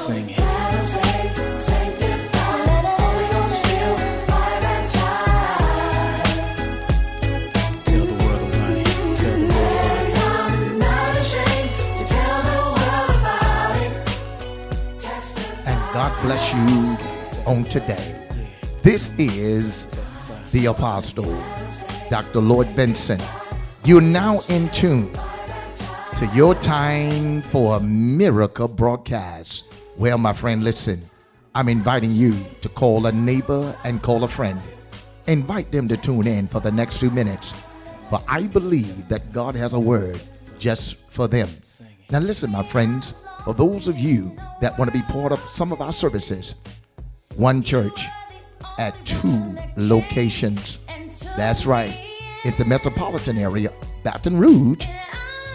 Sing it. Tell the world about it. Tell the world about it. And God bless you on today. This is the Apostle, Dr. Lloyd Benson. You're now in tune to your time for a miracle broadcast. Well, my friend, listen, I'm inviting you to call a neighbor and call a friend. Invite them to tune in for the next few minutes. For I believe that God has a word just for them. Now, listen, my friends, for those of you that want to be part of some of our services, one church at two locations. That's right. In the metropolitan area, Baton Rouge,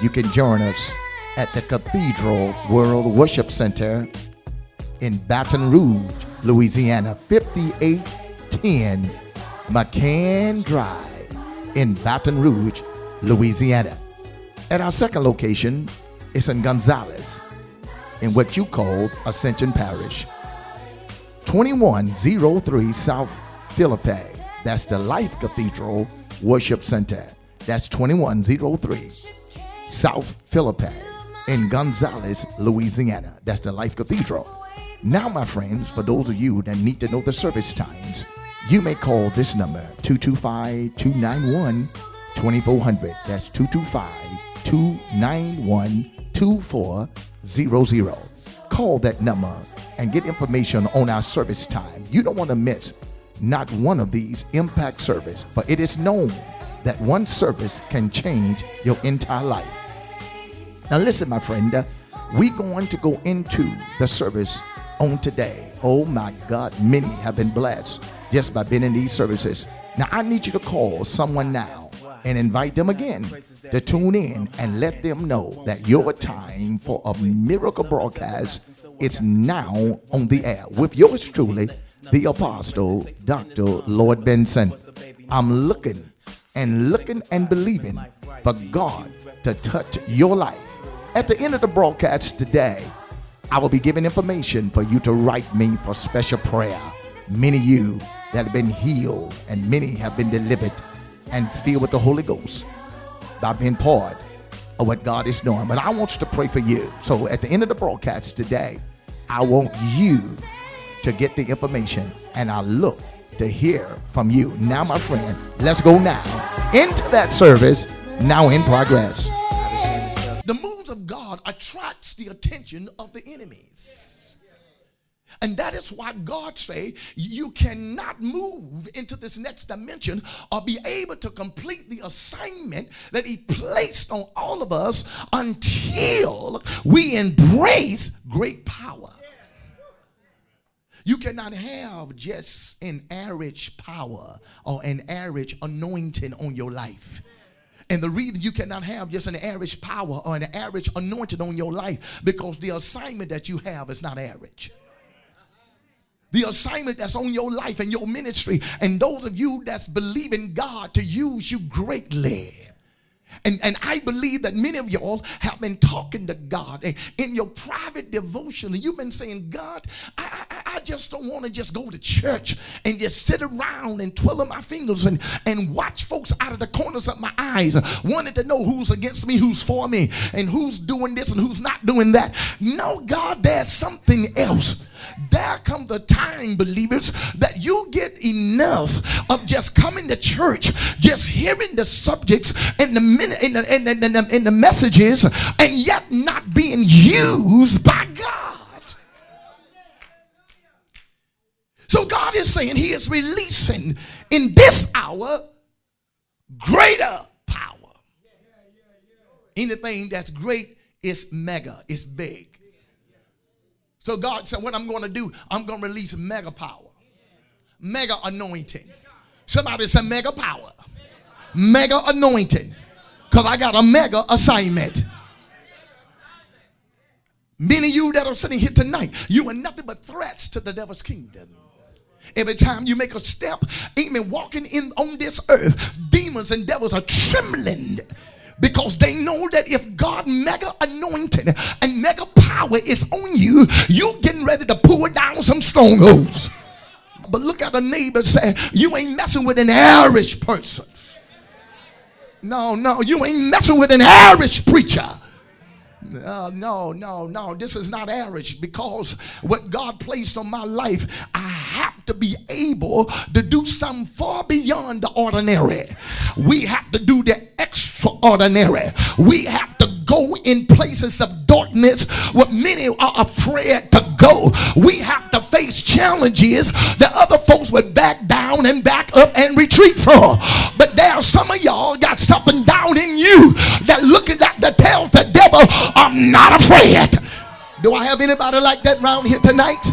you can join us at the Cathedral World Worship Center in Baton Rouge, Louisiana, 5810 McCann Drive in Baton Rouge, Louisiana. At our second location is in Gonzales, in what you call Ascension Parish. 2103 South Philippi. That's the Life Cathedral Worship Center. That's 2103 South Philippi in Gonzales, Louisiana. That's the Life Cathedral. Now, my friends, for those of you that need to know the service times, you may call this number 225 291 2400. That's 225 291 2400. Call that number and get information on our service time. You don't want to miss not one of these impact service, but it is known that one service can change your entire life. Now, listen, my friend, uh, we going to go into the service on today. Oh my God, many have been blessed just by being in these services. Now, I need you to call someone now and invite them again to tune in and let them know that your time for a miracle broadcast is now on the air with yours truly, the apostle, Dr. Lloyd Benson. I'm looking and looking and believing for God to touch your life. At the end of the broadcast today, I will be giving information for you to write me for special prayer. Many of you that have been healed and many have been delivered and filled with the Holy Ghost by being part of what God is doing. But I want you to pray for you. So at the end of the broadcast today, I want you to get the information and I look to hear from you. Now, my friend, let's go now into that service now in progress. Of God attracts the attention of the enemies. And that is why God say you cannot move into this next dimension or be able to complete the assignment that he placed on all of us until we embrace great power. You cannot have just an average power or an average anointing on your life. And the reason you cannot have just an average power or an average anointing on your life because the assignment that you have is not average the assignment that's on your life and your ministry, and those of you that's believing God to use you greatly. And, and I believe that many of y'all have been talking to God in your private devotion. You've been saying, God, I, I just don't want to just go to church and just sit around and twiddle my fingers and, and watch folks out of the corners of my eyes, wanting to know who's against me, who's for me, and who's doing this and who's not doing that. No, God, there's something else there come the time, believers, that you get enough of just coming to church, just hearing the subjects and the minute and, the, and, the, and the messages, and yet not being used by God. So God is saying He is releasing in this hour greater power. Anything that's great is mega, is big. So God said, What I'm going to do, I'm going to release mega power, mega anointing. Somebody said, Mega power, mega anointing. Because I got a mega assignment. Many of you that are sitting here tonight, you are nothing but threats to the devil's kingdom. Every time you make a step, amen, walking in on this earth, demons and devils are trembling because they know that if God mega anointing and mega power is on you, you getting ready to pull down some strongholds. But look at a neighbor say, You ain't messing with an Irish person. No, no, you ain't messing with an Irish preacher. Uh, no, no, no. This is not Irish because what God placed on my life, I have to be able to do something far beyond the ordinary. We have to do the extraordinary. We have to go in places of darkness where many are afraid to go. We have to challenges that other folks would back down and back up and retreat from. But there are some of y'all got something down in you that looking at the tells the devil, I'm not afraid. Do I have anybody like that around here tonight?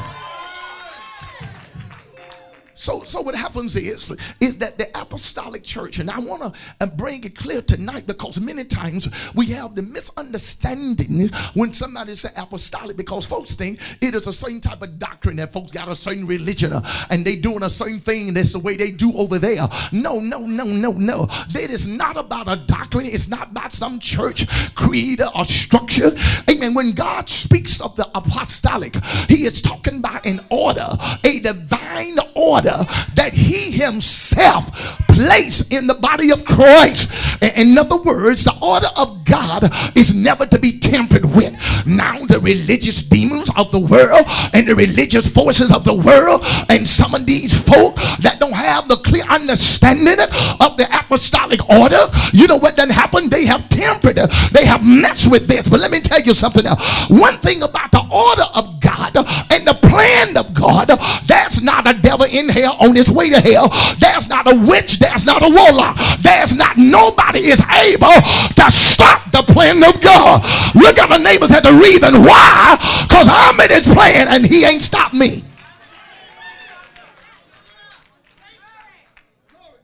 So, so what happens is, is that the apostolic church, and I want to bring it clear tonight because many times we have the misunderstanding when somebody says apostolic because folks think it is a certain type of doctrine that folks got a certain religion uh, and they doing a certain thing and that's the way they do over there. No, no, no, no, no. That is not about a doctrine. It's not about some church creed or structure. Amen. When God speaks of the apostolic, he is talking about an order, a divine order that he himself placed in the body of Christ. In other words, the order of God is never to be tampered with. Now, the religious demons of the world and the religious forces of the world, and some of these folk that don't have the clear understanding of the apostolic order, you know what done happened? They have tampered, they have messed with this. But let me tell you something else. One thing about the order of God and the plan of God, there's not a devil in hell on his way to hell. There's not a witch, there's not a warlock, there's not nobody is able to stop the plan of God. Look at the neighbors at the reason why, because I'm in his plan and he ain't stopped me.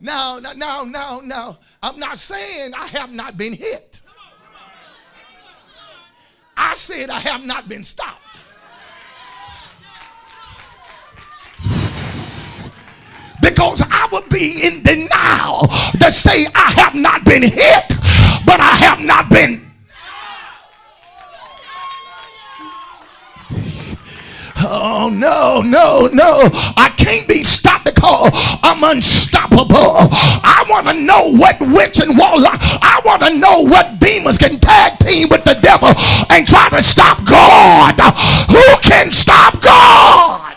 Now, now, now, now, now, I'm not saying I have not been hit. I said I have not been stopped. Because I would be in denial to say I have not been hit, but I have not been. Oh no, no, no. I can't be stopped because I'm unstoppable. I want to know what witch and warlock. I want to know what demons can tag team with the devil and try to stop God. Who can stop God?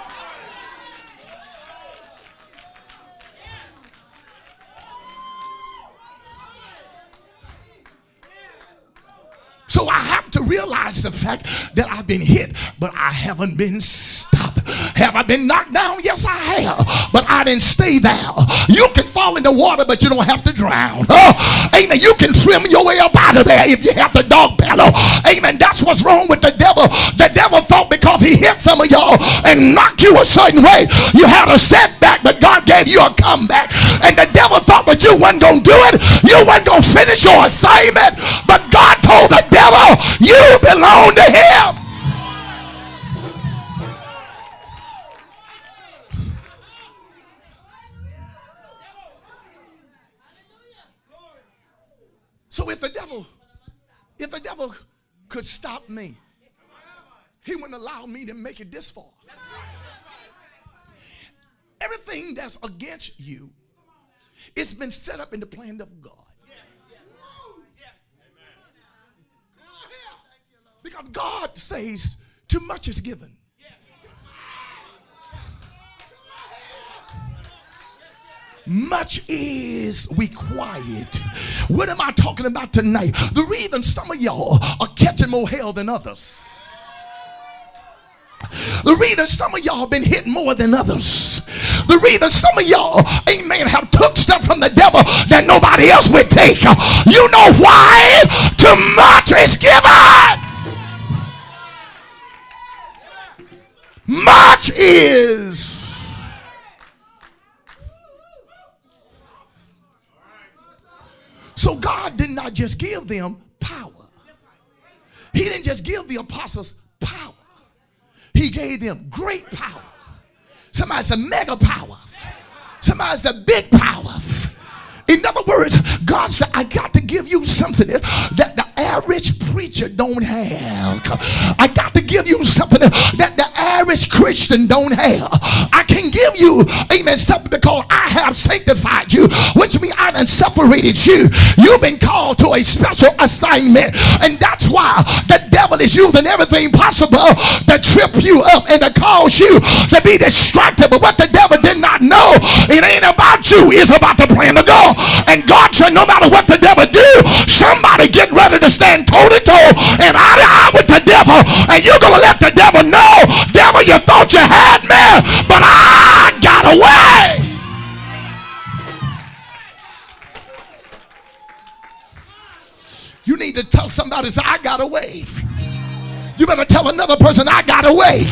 So I the fact that I've been hit, but I haven't been stopped. Have I been knocked down? Yes, I have. But I didn't stay there. You can fall in the water, but you don't have to drown. Oh, amen. You can swim your way up out of there if you have the dog paddle. Amen. That's what's wrong with the devil. The devil thought because he hit some of y'all and knocked you a certain way, you had a setback, but God gave you a comeback. And the devil thought that you wasn't going to do it. You wasn't going to finish your assignment. But God told the devil, you belong to him. So if the devil, if the devil could stop me, he wouldn't allow me to make it this far. Everything that's against you, it's been set up in the plan of God. Because God says, too much is given. Much is required. What am I talking about tonight? The reason some of y'all are catching more hell than others. The reason some of y'all have been hit more than others. The reason some of y'all, amen, have took stuff from the devil that nobody else would take. You know why? Too much is given. Much is. So God did not just give them power. He didn't just give the apostles power. He gave them great power. Somebody said mega power. Somebody said big power. In other words, God said, I got to give you something that the average preacher don't have. I got to give you something that the average Christian don't have. I can give you, amen, something because Have sanctified you, which means I done separated you. You've been called to a special assignment. And that's why the devil is using everything possible to trip you up and to cause you to be distracted. But what the devil did not know, it ain't about you, it's about the plan of God. And God said, no matter what the devil do, somebody get ready to stand toe to toe and eye to eye with the devil. And you're to let the devil know, devil, you thought you had say, I got away. You better tell another person, I got away.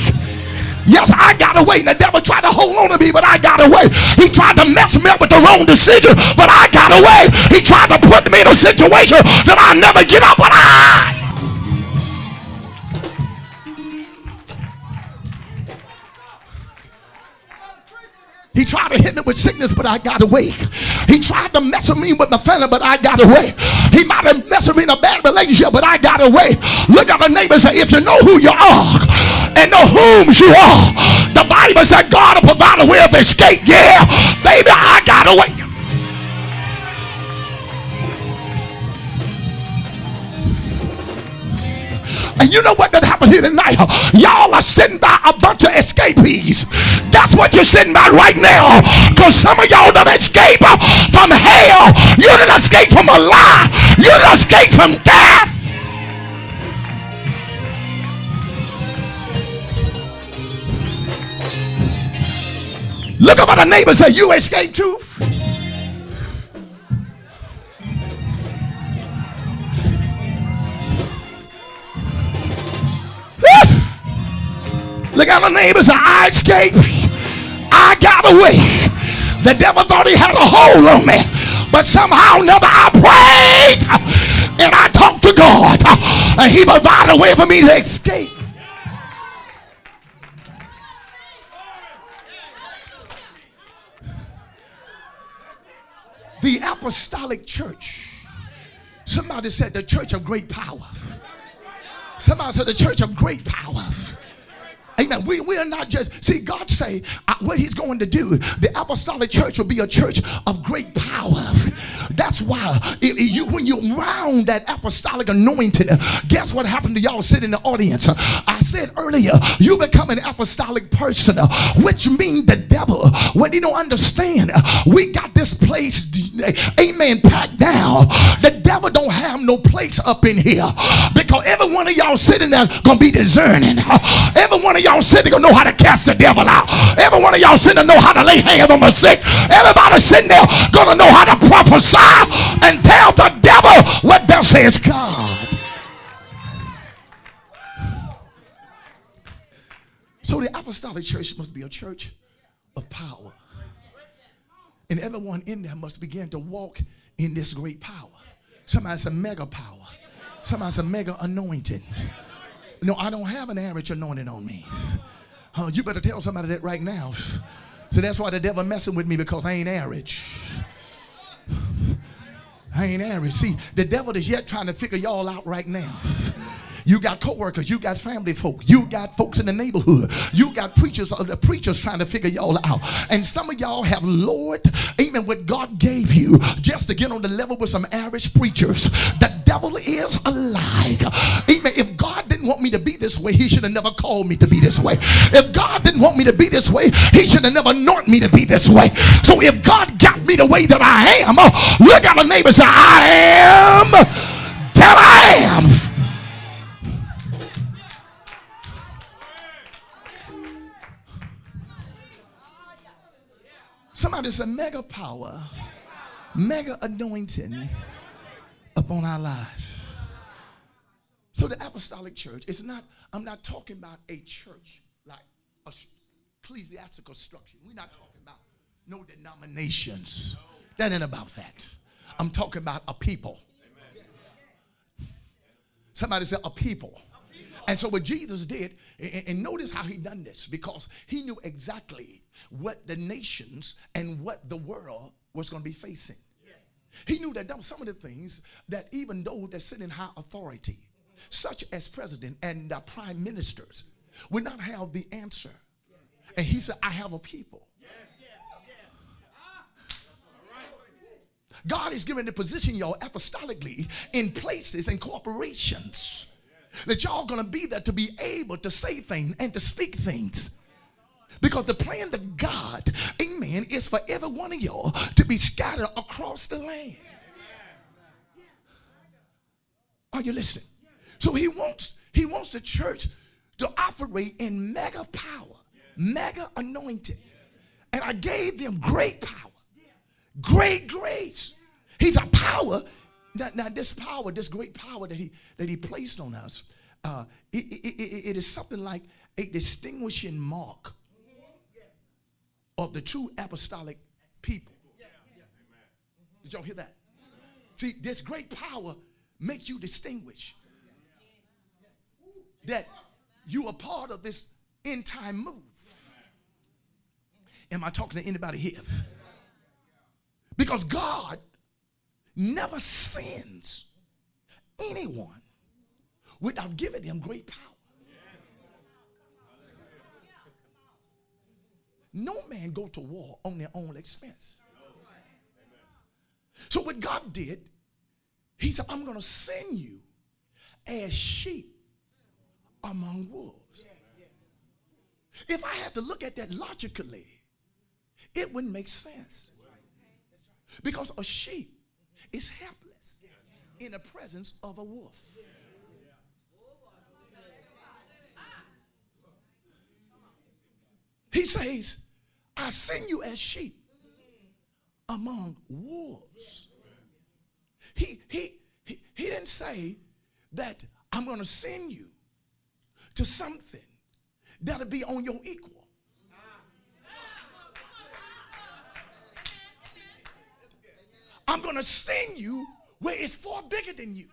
Yes, I got away. And the devil tried to hold on to me, but I got away. He tried to mess me up with the wrong decision, but I got away. He tried to put me in a situation that I'll never get up, but I. tried to hit me with sickness, but I got away. He tried to mess with me with my family, but I got away. He might have messed with me in a bad relationship, but I got away. Look at the neighbor and say, if you know who you are and know whom you are, the Bible said God will provide a way of escape. Yeah, baby, I got away. And you know what that happened here tonight? Y'all are sitting by a bunch of escapees. That's what you're sitting by right now. Because some of y'all done escape uh, from hell. You didn't escape from a lie. You done escape from death. Look up at the neighbor and say, You escaped too. Look at the neighbor and say, I escaped. I got away. The devil thought he had a hold on me. But somehow or another I prayed and I talked to God. And he provided a way for me to escape. The apostolic church. Somebody said the church of great power. Somebody said the church of great power. Amen. We, we are not just, see, God say uh, what he's going to do. The apostolic church will be a church of great power. That's why you, when you're around that apostolic anointing, guess what happened to y'all sitting in the audience? I said earlier, you become an apostolic person, which means the devil, what he don't understand, we got this place, amen, packed down. The devil don't no place up in here because every one of y'all sitting there gonna be discerning. Every one of y'all sitting gonna know how to cast the devil out. Every one of y'all sitting there know how to lay hands on the sick. Everybody sitting there gonna know how to prophesy and tell the devil what thou says God. So the apostolic church must be a church of power. And everyone in there must begin to walk in this great power. Somebody's a mega power. Somebody's a mega anointing. No, I don't have an average anointing on me. Uh, you better tell somebody that right now. So that's why the devil messing with me because I ain't average. I ain't average. See, the devil is yet trying to figure y'all out right now. You got co-workers, you got family folk, you got folks in the neighborhood, you got preachers, uh, the preachers trying to figure y'all out. And some of y'all have lowered, amen, what God gave you just to get on the level with some average preachers. The devil is a lie. Amen. If God didn't want me to be this way, he should have never called me to be this way. If God didn't want me to be this way, he should have never anointed me to be this way. So if God got me the way that I am, look at the neighbor say, I am that I am. Somebody said mega power, mega anointing upon our lives. So the apostolic church is not, I'm not talking about a church like a ecclesiastical structure. We're not talking about no denominations. That ain't about that. I'm talking about a people. Somebody said a people. And so what Jesus did, and, notice how he done this, because he knew exactly what the nations and what the world was going to be facing. He knew that there were some of the things that even those that sit in high authority, such as president and uh, prime ministers, would not have the answer. And he said, I have a people. God is giving the position y'all apostolically in places and corporations that y'all gonna be there to be able to say things and to speak things. Because the plan of God, amen, is for every one of y'all to be scattered across the land. Are you listening? So he wants he wants the church to operate in mega power, mega anointing. And I gave them great power, great grace. He's a power. Now, now this power, this great power that he that he placed on us, uh, it, it- it- it is something like a distinguishing mark of the true apostolic people. Did y'all hear that? See, this great power makes you distinguish that you are part of this end time move. Am I talking to anybody here? Because God never sends anyone without giving them great power. No man go to war on their own expense. So what God did, he said, I'm going to send you as sheep among wolves. If I had to look at that logically, it wouldn't make sense. Because a sheep is helpless in the presence of a wolf. He says, I send you as sheep among wolves. He, he, he, he didn't say that I'm going to send you to something that'll be on your equal. I'm going to send you where it's far bigger than you.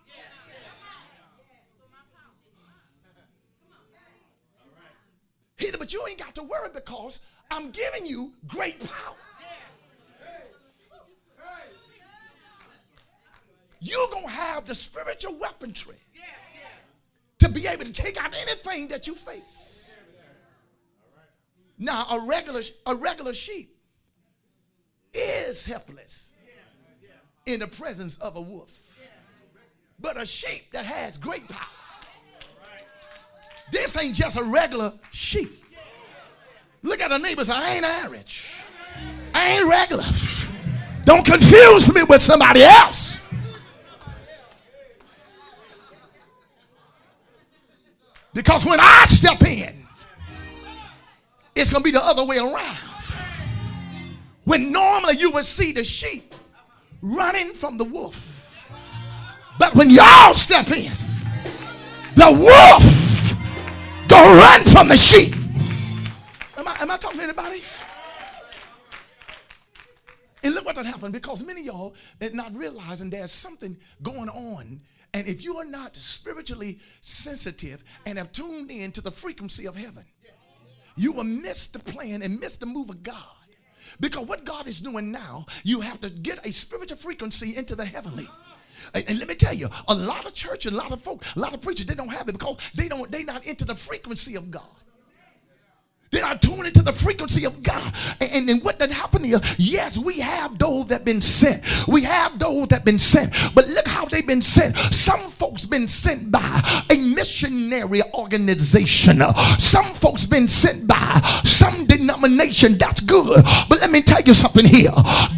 He said, but you ain't got to worry because I'm giving you great power. You're going to have the spiritual weaponry to be able to take out anything that you face. Now, a regular, a regular sheep is helpless in the presence of a wolf. But a sheep that has great power. This ain't just a regular sheep. Look at the neighbors. I ain't average. I ain't regular. Don't confuse me with somebody else. Because when I step in, it's going to be the other way around. When normally you would see the sheep running from the wolf. But when y'all step in, the wolf gonna run from the sheep. Am I, am I talking to anybody? And look what that happened because many of y'all are not realizing there's something going on. And if you are not spiritually sensitive and have tuned in to the frequency of heaven, you will miss the plan and miss the move of God. Because what God is doing now, you have to get a spiritual frequency into the heavenly. And, let me tell you, a lot of church, a lot of folk, a lot of preachers, they don't have it because they don't, they not into the frequency of God. They're not tuned into the frequency of God. And, then what that happened here, yes, we have those that been sent. We have those that been sent. But look how they've been sent. Some folks been sent by a missionary organization. Some folks been sent by some denomination. That's good. But let me tell you something here.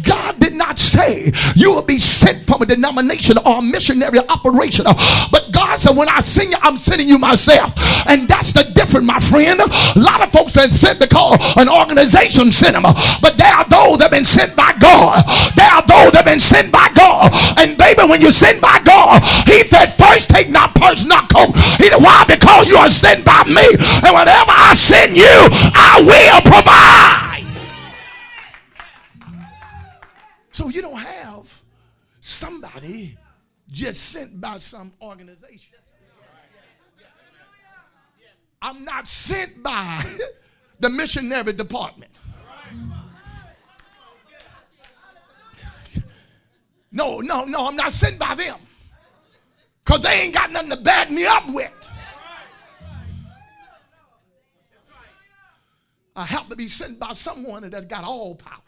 God did not say you will be sent from a denomination or a missionary operation. But God said, when I send you, I'm sending you myself. And that's the difference, my friend. A lot of folks sent because an organization them. But there are those that have been sent by God. There are those that have been sent by God. And baby, when you're sent by God, he said, first take not purse, not coat. He said, why? Because you are sent by me. And whatever I send you, I will provide. So you don't have somebody just sent by some organization. I'm not sent by the missionary department. No, no, no, I'm not sent by them. Because they ain't got nothing to back me up with. I have to be sent by someone that got all power.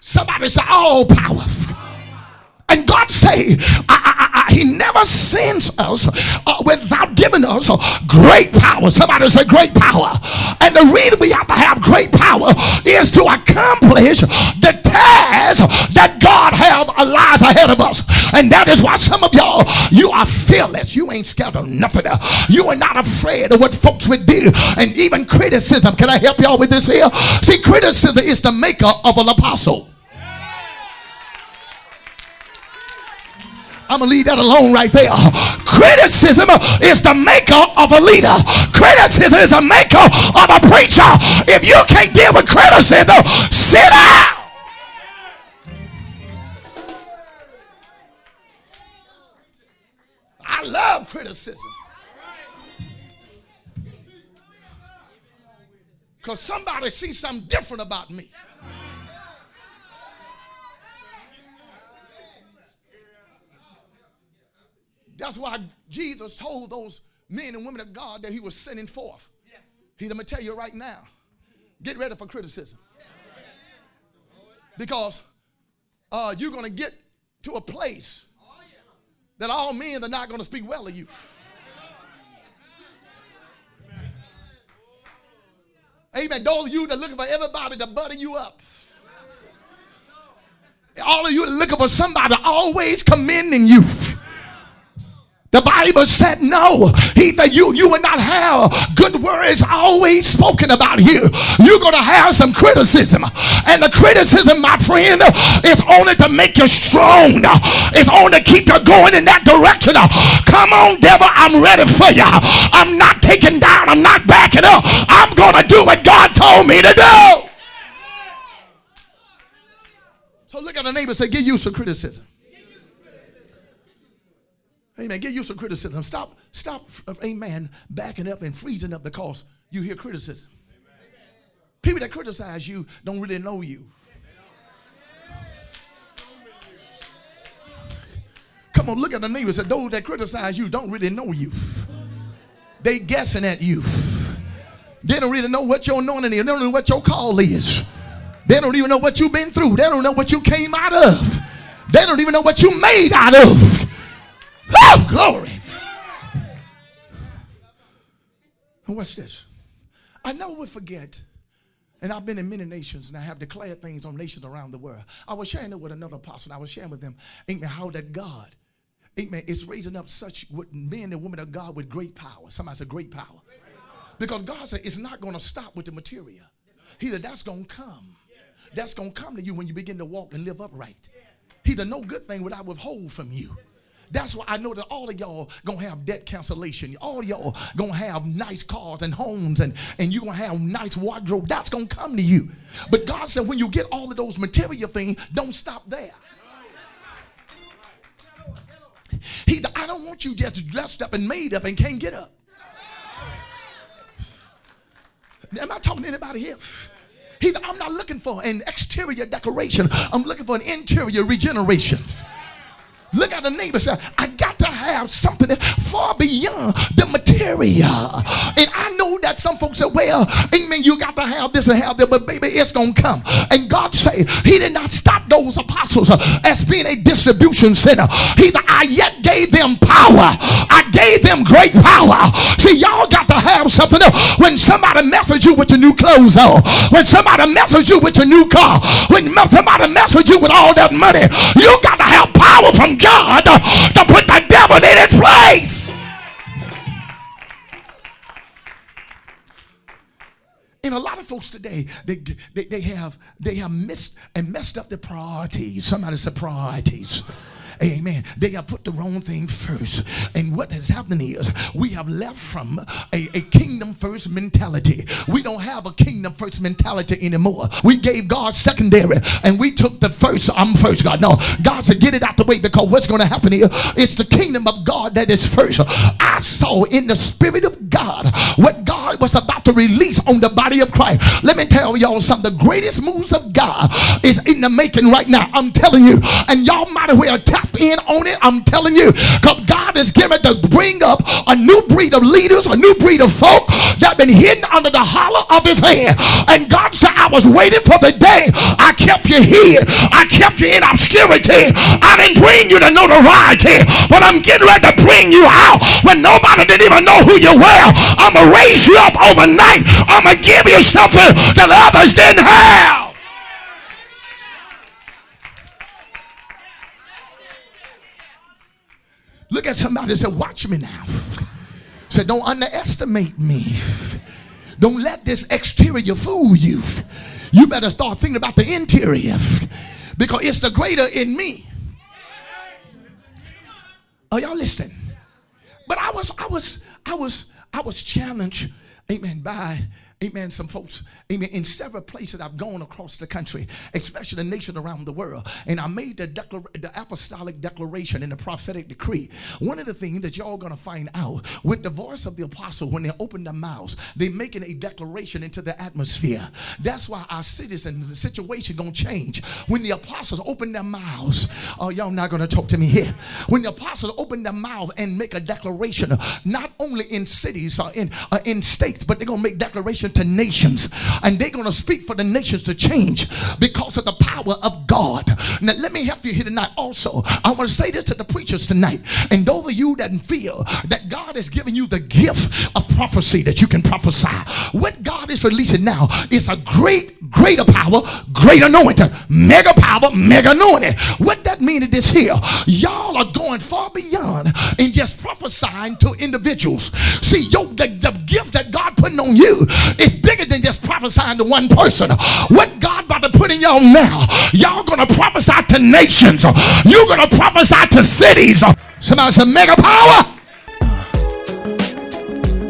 Somebody say all power. And God say, I, I, I, He never sends us uh, without giving us uh, great power. Somebody say great power. And the reason we have to have great power is to accomplish the task that God have lies ahead of us. And that is why some of y'all, you are fearless. You ain't scared of nothing. You are not afraid of what folks would do. And even criticism. Can I help y'all with this here? See, criticism is the maker of an apostle. I'm gonna leave that alone right there. Criticism is the maker of a leader. Criticism is the maker of a preacher. If you can't deal with criticism, sit down. I love criticism. Because somebody sees something different about me. That's why Jesus told those men and women of God that he was sending forth. He's going to tell you right now get ready for criticism. Because uh, you're going to get to a place that all men are not going to speak well of you. Amen. Those of you that are looking for everybody to butter you up. All of you looking for somebody always commending you. The Bible said no. He said you you will not have good words always spoken about you. You're gonna have some criticism, and the criticism, my friend, is only to make you strong. It's only to keep you going in that direction. Come on, devil, I'm ready for you. I'm not taking down. I'm not backing up. I'm gonna do what God told me to do. So look at the neighbor and say, get used to criticism. Amen. Get used to criticism. Stop, stop, amen, backing up and freezing up because you hear criticism. People that criticize you don't really know you. Come on, look at the neighbors. Those that criticize you don't really know you. They guessing at you. They don't really know what your anointing is. They don't know what your call is. They don't even know what you've been through. They don't know what you came out of. They don't even know what you made out of. Oh, glory. And watch this. I never would forget, and I've been in many nations and I have declared things on nations around the world. I was sharing it with another apostle. I was sharing with them, amen, how that God, amen, is raising up such men and women of God with great power. Somebody said great power. Because God said it's not going to stop with the material. He said that's going to come. That's going to come to you when you begin to walk and live upright. He said no good thing would I withhold from you. That's why I know that all of y'all gonna have debt cancellation. All of y'all gonna have nice cars and homes and, and you're gonna have nice wardrobe. That's gonna come to you. But God said when you get all of those material things, don't stop there. He I don't want you just dressed up and made up and can't get up. Am I talking to anybody here? He I'm not looking for an exterior decoration. I'm looking for an interior regeneration. Look at the neighbor say, I got to have something far beyond the material. And I know that some folks say, well, amen, you got to have this and have that, but baby, it's going to come. And God say, he did not stop those apostles uh, as being a distribution center. He I yet gave them power. I gave them great power. See, y'all got to have something else. When somebody messes you with your new clothes on, when somebody messes you with your new car, when somebody messes you with all that money, you got to have power from God to put the devil in its place. And a lot of folks today, they, they, they have they have missed and messed up their priorities. Somebody said priorities. Amen. They have put the wrong thing first. And what has happened is we have left from a, a kingdom first mentality. We don't have a kingdom first mentality anymore. We gave God secondary and we took the first. I'm first, God. No, God said, get it out the way because what's going to happen here? It's the kingdom of God that is first. I saw in the spirit of God what God was about to release on the body of Christ. Let me tell y'all something. The greatest moves of God is in the making right now. I'm telling you. And y'all might as well tap in on it. I'm telling you. Because God is getting to bring up a new breed of leaders, a new breed of folk that been hidden under the hollow of his hand. And God said, I was waiting for the day I kept you here. I kept you in obscurity. I didn't bring you to notoriety, but I'm getting ready to bring you out when nobody didn't even know who you were. I'm going to raise you up overnight. I'm going to give you something that others didn't have. Look at somebody and say, Watch me now. Say, Don't underestimate me. Don't let this exterior fool you. You better start thinking about the interior because it's the greater in me. Are y'all listening? But I was, I was, I was, I was challenged, amen, by Amen. Some folks, amen, in several places I've gone across the country, especially the nation around the world. And I made the, the apostolic declaration and the prophetic decree. One of the things that y'all to find out with the voice of the apostle, when they open their mouths, they making a declaration into the atmosphere. That's why our cities and the situation to change. When the apostles open their mouths, oh, y'all not to talk to me here. When the apostles open their mouth and make a declaration, not only in cities or in, uh, in states, but they're to make declaration to nations and they're going to speak for the nations to change because of the power of God. Now, let me help you here tonight also. I want to say this to the preachers tonight and those of you that feel that God has given you the gift of prophecy that you can prophesy. What God is releasing now is a great, greater power, great anointing, mega power, mega anointing. What that means is here y'all are going far beyond in just prophesying to individuals. See, yo, the, the putting on you is bigger than just prophesying to one person. What God about to put in y'all now, y'all gonna prophesy to nations. You're gonna prophesy to cities. Somebody say mega power.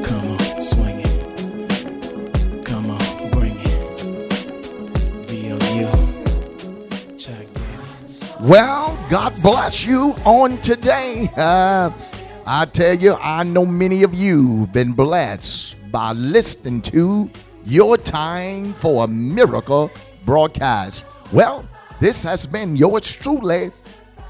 Come on, swing it. Come on, bring it. VOU. Check Daddy. Well, God bless you on today. Uh, I tell you, I know many of you been blessed by listening to your time for a miracle broadcast. Well, this has been yours truly,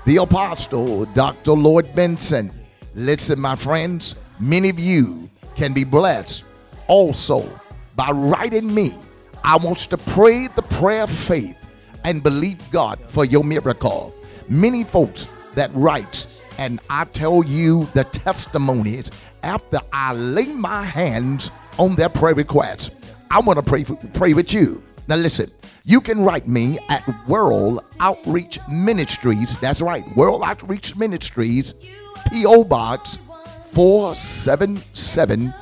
the apostle, Dr. Lloyd Benson. Listen, my friends, many of you can be blessed also by writing me. I want to pray the prayer of faith and believe God for your miracle. Many folks that writes, and I tell you the testimonies after I lay my hands on their prayer requests. I want to pray pray with you. Now listen, you can write me at World Outreach Ministries. That's right, World Outreach Ministries, P.O. Box 477,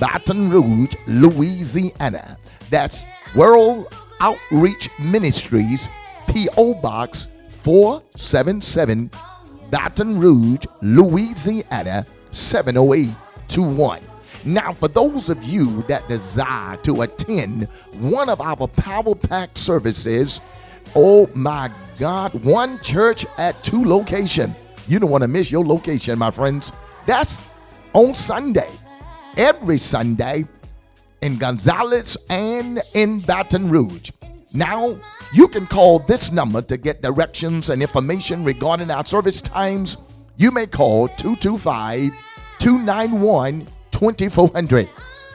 Baton Rouge, Louisiana. That's World Outreach Ministries, P.O. Box 477, Baton Rouge, Louisiana 70821. Now, for those of you that desire to attend one of our Power Pack services, oh my God, one church at two location. You don't want to miss your location, my friends. That's on Sunday, every Sunday in Gonzales and in Baton Rouge. Now, you can call this number to get directions and information regarding our service times. You may call 225 291 2400.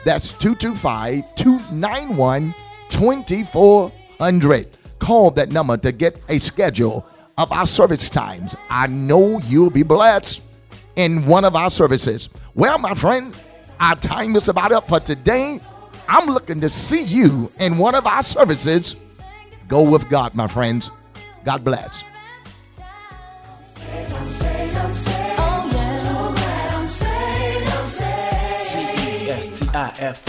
That's 225 291 2400. Call that number to get a schedule of our service times. I know you'll be blessed in one of our services. Well, my friend, our time is about up for today. I'm looking to see you in one of our services. Go with God, my friends. God bless. T E S T I F